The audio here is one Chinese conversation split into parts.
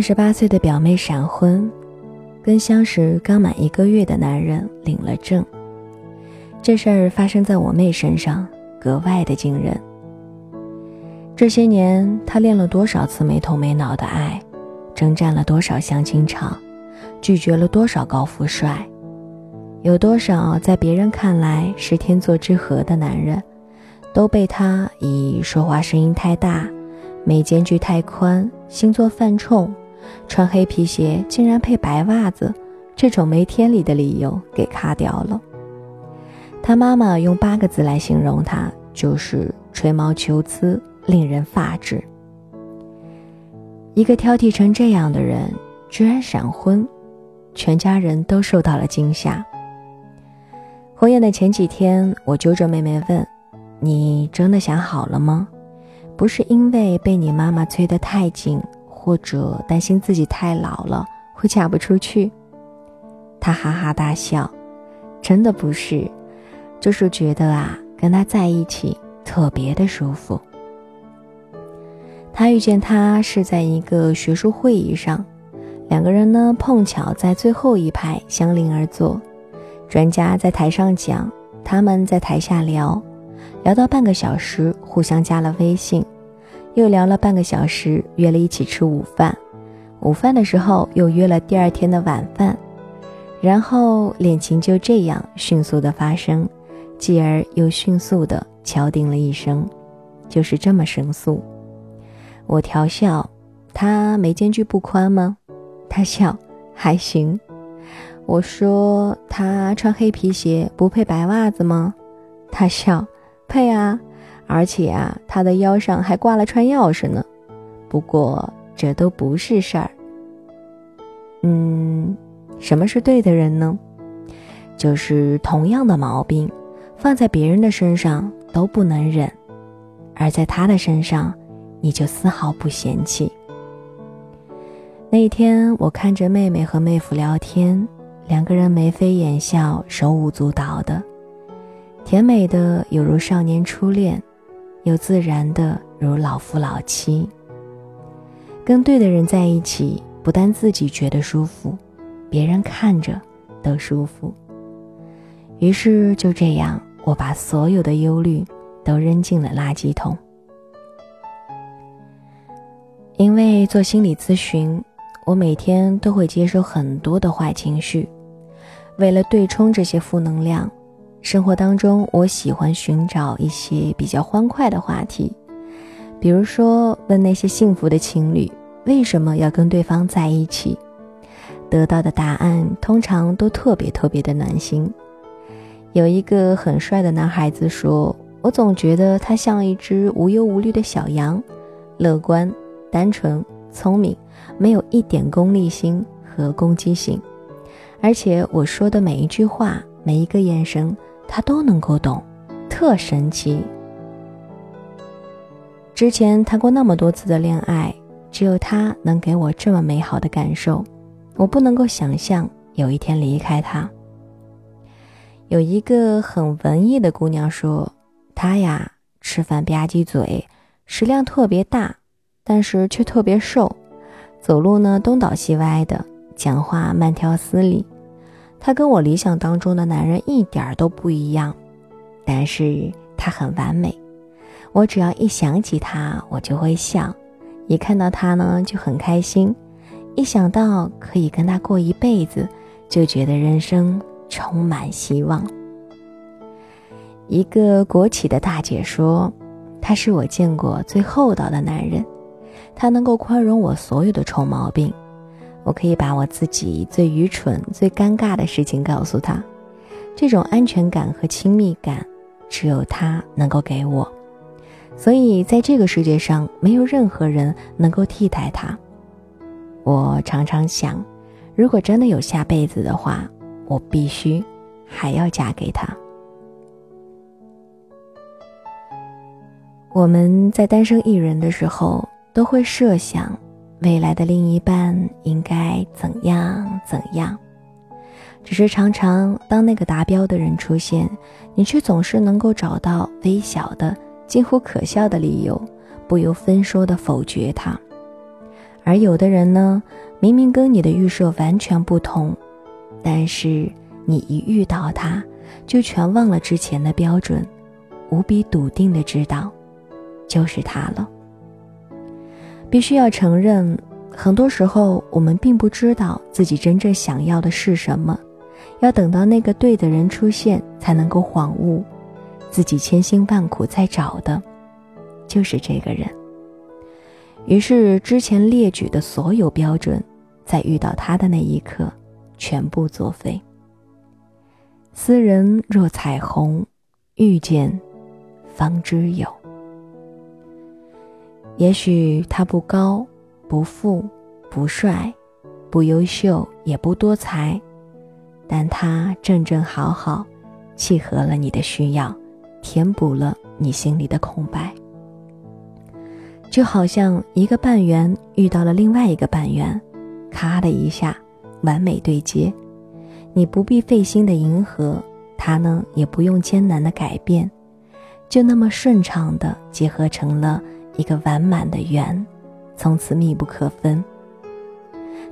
二十八岁的表妹闪婚，跟相识刚满一个月的男人领了证。这事儿发生在我妹身上，格外的惊人。这些年，她练了多少次没头没脑的爱，征战了多少相亲场，拒绝了多少高富帅，有多少在别人看来是天作之合的男人，都被她以说话声音太大。眉间距太宽，星座犯冲，穿黑皮鞋竟然配白袜子，这种没天理的理由给卡掉了。他妈妈用八个字来形容他，就是吹毛求疵，令人发指。一个挑剔成这样的人，居然闪婚，全家人都受到了惊吓。婚宴的前几天，我揪着妹妹问：“你真的想好了吗？”不是因为被你妈妈催得太紧，或者担心自己太老了会嫁不出去。他哈哈大笑，真的不是，就是觉得啊，跟他在一起特别的舒服。他遇见他是在一个学术会议上，两个人呢碰巧在最后一排相邻而坐，专家在台上讲，他们在台下聊。聊到半个小时，互相加了微信，又聊了半个小时，约了一起吃午饭。午饭的时候又约了第二天的晚饭，然后恋情就这样迅速的发生，继而又迅速的敲定了一生，就是这么神速。我调笑他眉间距不宽吗？他笑还行。我说他穿黑皮鞋不配白袜子吗？他笑。配啊，而且啊，他的腰上还挂了串钥匙呢。不过这都不是事儿。嗯，什么是对的人呢？就是同样的毛病，放在别人的身上都不能忍，而在他的身上，你就丝毫不嫌弃。那一天，我看着妹妹和妹夫聊天，两个人眉飞眼笑，手舞足蹈的。甜美的有如少年初恋，又自然的如老夫老妻。跟对的人在一起，不但自己觉得舒服，别人看着都舒服。于是就这样，我把所有的忧虑都扔进了垃圾桶。因为做心理咨询，我每天都会接收很多的坏情绪，为了对冲这些负能量。生活当中，我喜欢寻找一些比较欢快的话题，比如说问那些幸福的情侣为什么要跟对方在一起，得到的答案通常都特别特别的暖心。有一个很帅的男孩子说：“我总觉得他像一只无忧无虑的小羊，乐观、单纯、聪明，没有一点功利心和攻击性，而且我说的每一句话，每一个眼神。”他都能够懂，特神奇。之前谈过那么多次的恋爱，只有他能给我这么美好的感受，我不能够想象有一天离开他。有一个很文艺的姑娘说，她呀吃饭吧唧嘴，食量特别大，但是却特别瘦，走路呢东倒西歪的，讲话慢条斯理。他跟我理想当中的男人一点都不一样，但是他很完美。我只要一想起他，我就会笑；一看到他呢，就很开心；一想到可以跟他过一辈子，就觉得人生充满希望。一个国企的大姐说：“他是我见过最厚道的男人，他能够宽容我所有的臭毛病。”我可以把我自己最愚蠢、最尴尬的事情告诉他，这种安全感和亲密感，只有他能够给我。所以，在这个世界上，没有任何人能够替代他。我常常想，如果真的有下辈子的话，我必须还要嫁给他。我们在单身一人的时候，都会设想。未来的另一半应该怎样怎样？只是常常当那个达标的人出现，你却总是能够找到微小的、近乎可笑的理由，不由分说的否决他。而有的人呢，明明跟你的预设完全不同，但是你一遇到他，就全忘了之前的标准，无比笃定的知道，就是他了。必须要承认，很多时候我们并不知道自己真正想要的是什么，要等到那个对的人出现，才能够恍悟，自己千辛万苦在找的，就是这个人。于是之前列举的所有标准，在遇到他的那一刻，全部作废。斯人若彩虹，遇见，方知有。也许他不高，不富，不帅，不优秀，也不多才，但他正正好好，契合了你的需要，填补了你心里的空白。就好像一个半圆遇到了另外一个半圆，咔的一下，完美对接。你不必费心的迎合，他呢也不用艰难的改变，就那么顺畅的结合成了。一个完满的圆，从此密不可分。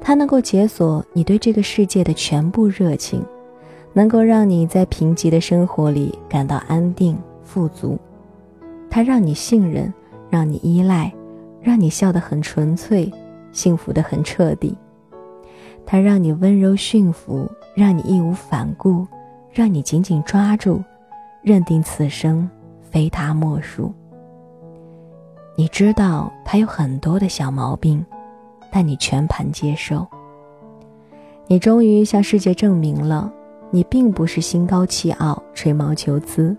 它能够解锁你对这个世界的全部热情，能够让你在贫瘠的生活里感到安定富足。它让你信任，让你依赖，让你笑得很纯粹，幸福得很彻底。它让你温柔驯服，让你义无反顾，让你紧紧抓住，认定此生非他莫属。你知道他有很多的小毛病，但你全盘接受。你终于向世界证明了，你并不是心高气傲、吹毛求疵。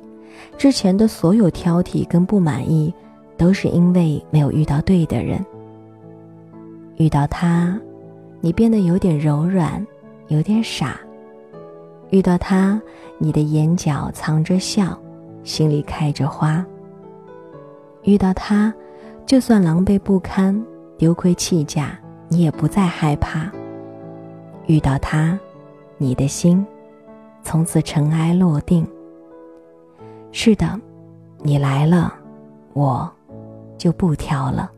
之前的所有挑剔跟不满意，都是因为没有遇到对的人。遇到他，你变得有点柔软，有点傻。遇到他，你的眼角藏着笑，心里开着花。遇到他。就算狼狈不堪、丢盔弃甲，你也不再害怕。遇到他，你的心从此尘埃落定。是的，你来了，我就不挑了。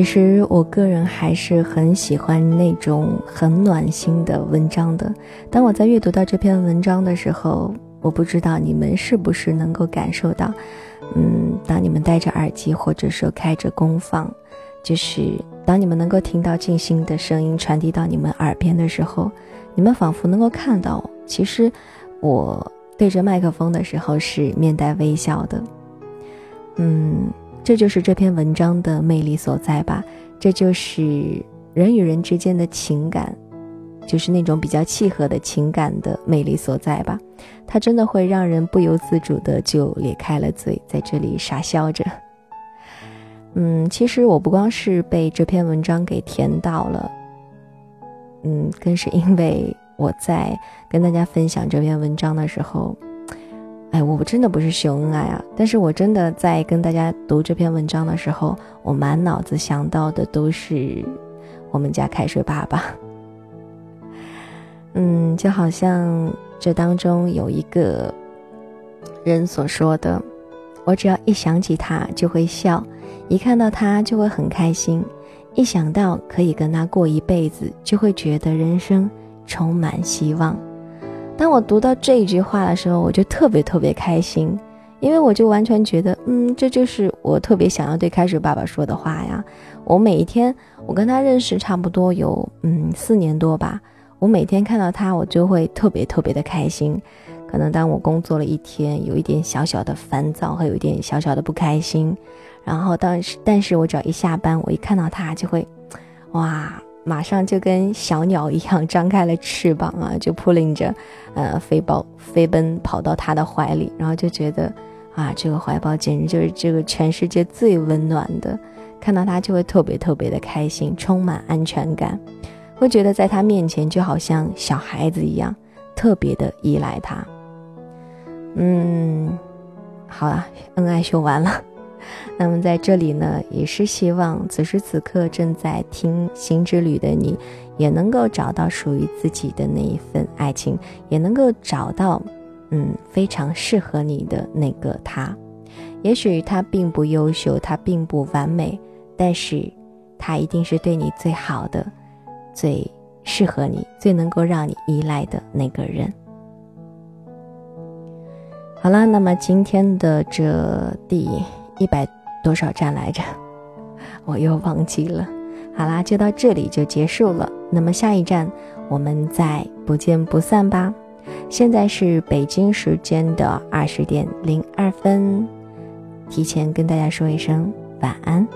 其实我个人还是很喜欢那种很暖心的文章的。当我在阅读到这篇文章的时候，我不知道你们是不是能够感受到，嗯，当你们戴着耳机或者说开着功放，就是当你们能够听到静心的声音传递到你们耳边的时候，你们仿佛能够看到，其实我对着麦克风的时候是面带微笑的，嗯。这就是这篇文章的魅力所在吧，这就是人与人之间的情感，就是那种比较契合的情感的魅力所在吧。它真的会让人不由自主的就咧开了嘴，在这里傻笑着。嗯，其实我不光是被这篇文章给甜到了，嗯，更是因为我在跟大家分享这篇文章的时候。哎，我真的不是秀恩爱啊！但是我真的在跟大家读这篇文章的时候，我满脑子想到的都是我们家开水爸爸。嗯，就好像这当中有一个人所说的：“我只要一想起他就会笑，一看到他就会很开心，一想到可以跟他过一辈子，就会觉得人生充满希望。”当我读到这一句话的时候，我就特别特别开心，因为我就完全觉得，嗯，这就是我特别想要对开水爸爸说的话呀。我每一天，我跟他认识差不多有嗯四年多吧，我每天看到他，我就会特别特别的开心。可能当我工作了一天，有一点小小的烦躁和有一点小小的不开心，然后但是，但是我只要一下班，我一看到他就会，哇。马上就跟小鸟一样张开了翅膀啊，就扑棱着，呃，飞跑飞奔跑到他的怀里，然后就觉得，啊，这个怀抱简直就是这个全世界最温暖的，看到他就会特别特别的开心，充满安全感，会觉得在他面前就好像小孩子一样，特别的依赖他。嗯，好了，恩爱秀完了。那么在这里呢，也是希望此时此刻正在听《心之旅》的你，也能够找到属于自己的那一份爱情，也能够找到，嗯，非常适合你的那个他。也许他并不优秀，他并不完美，但是，他一定是对你最好的，最适合你，最能够让你依赖的那个人。好了，那么今天的这第一百多少站来着？我又忘记了。好啦，就到这里就结束了。那么下一站，我们再不见不散吧。现在是北京时间的二十点零二分，提前跟大家说一声晚安。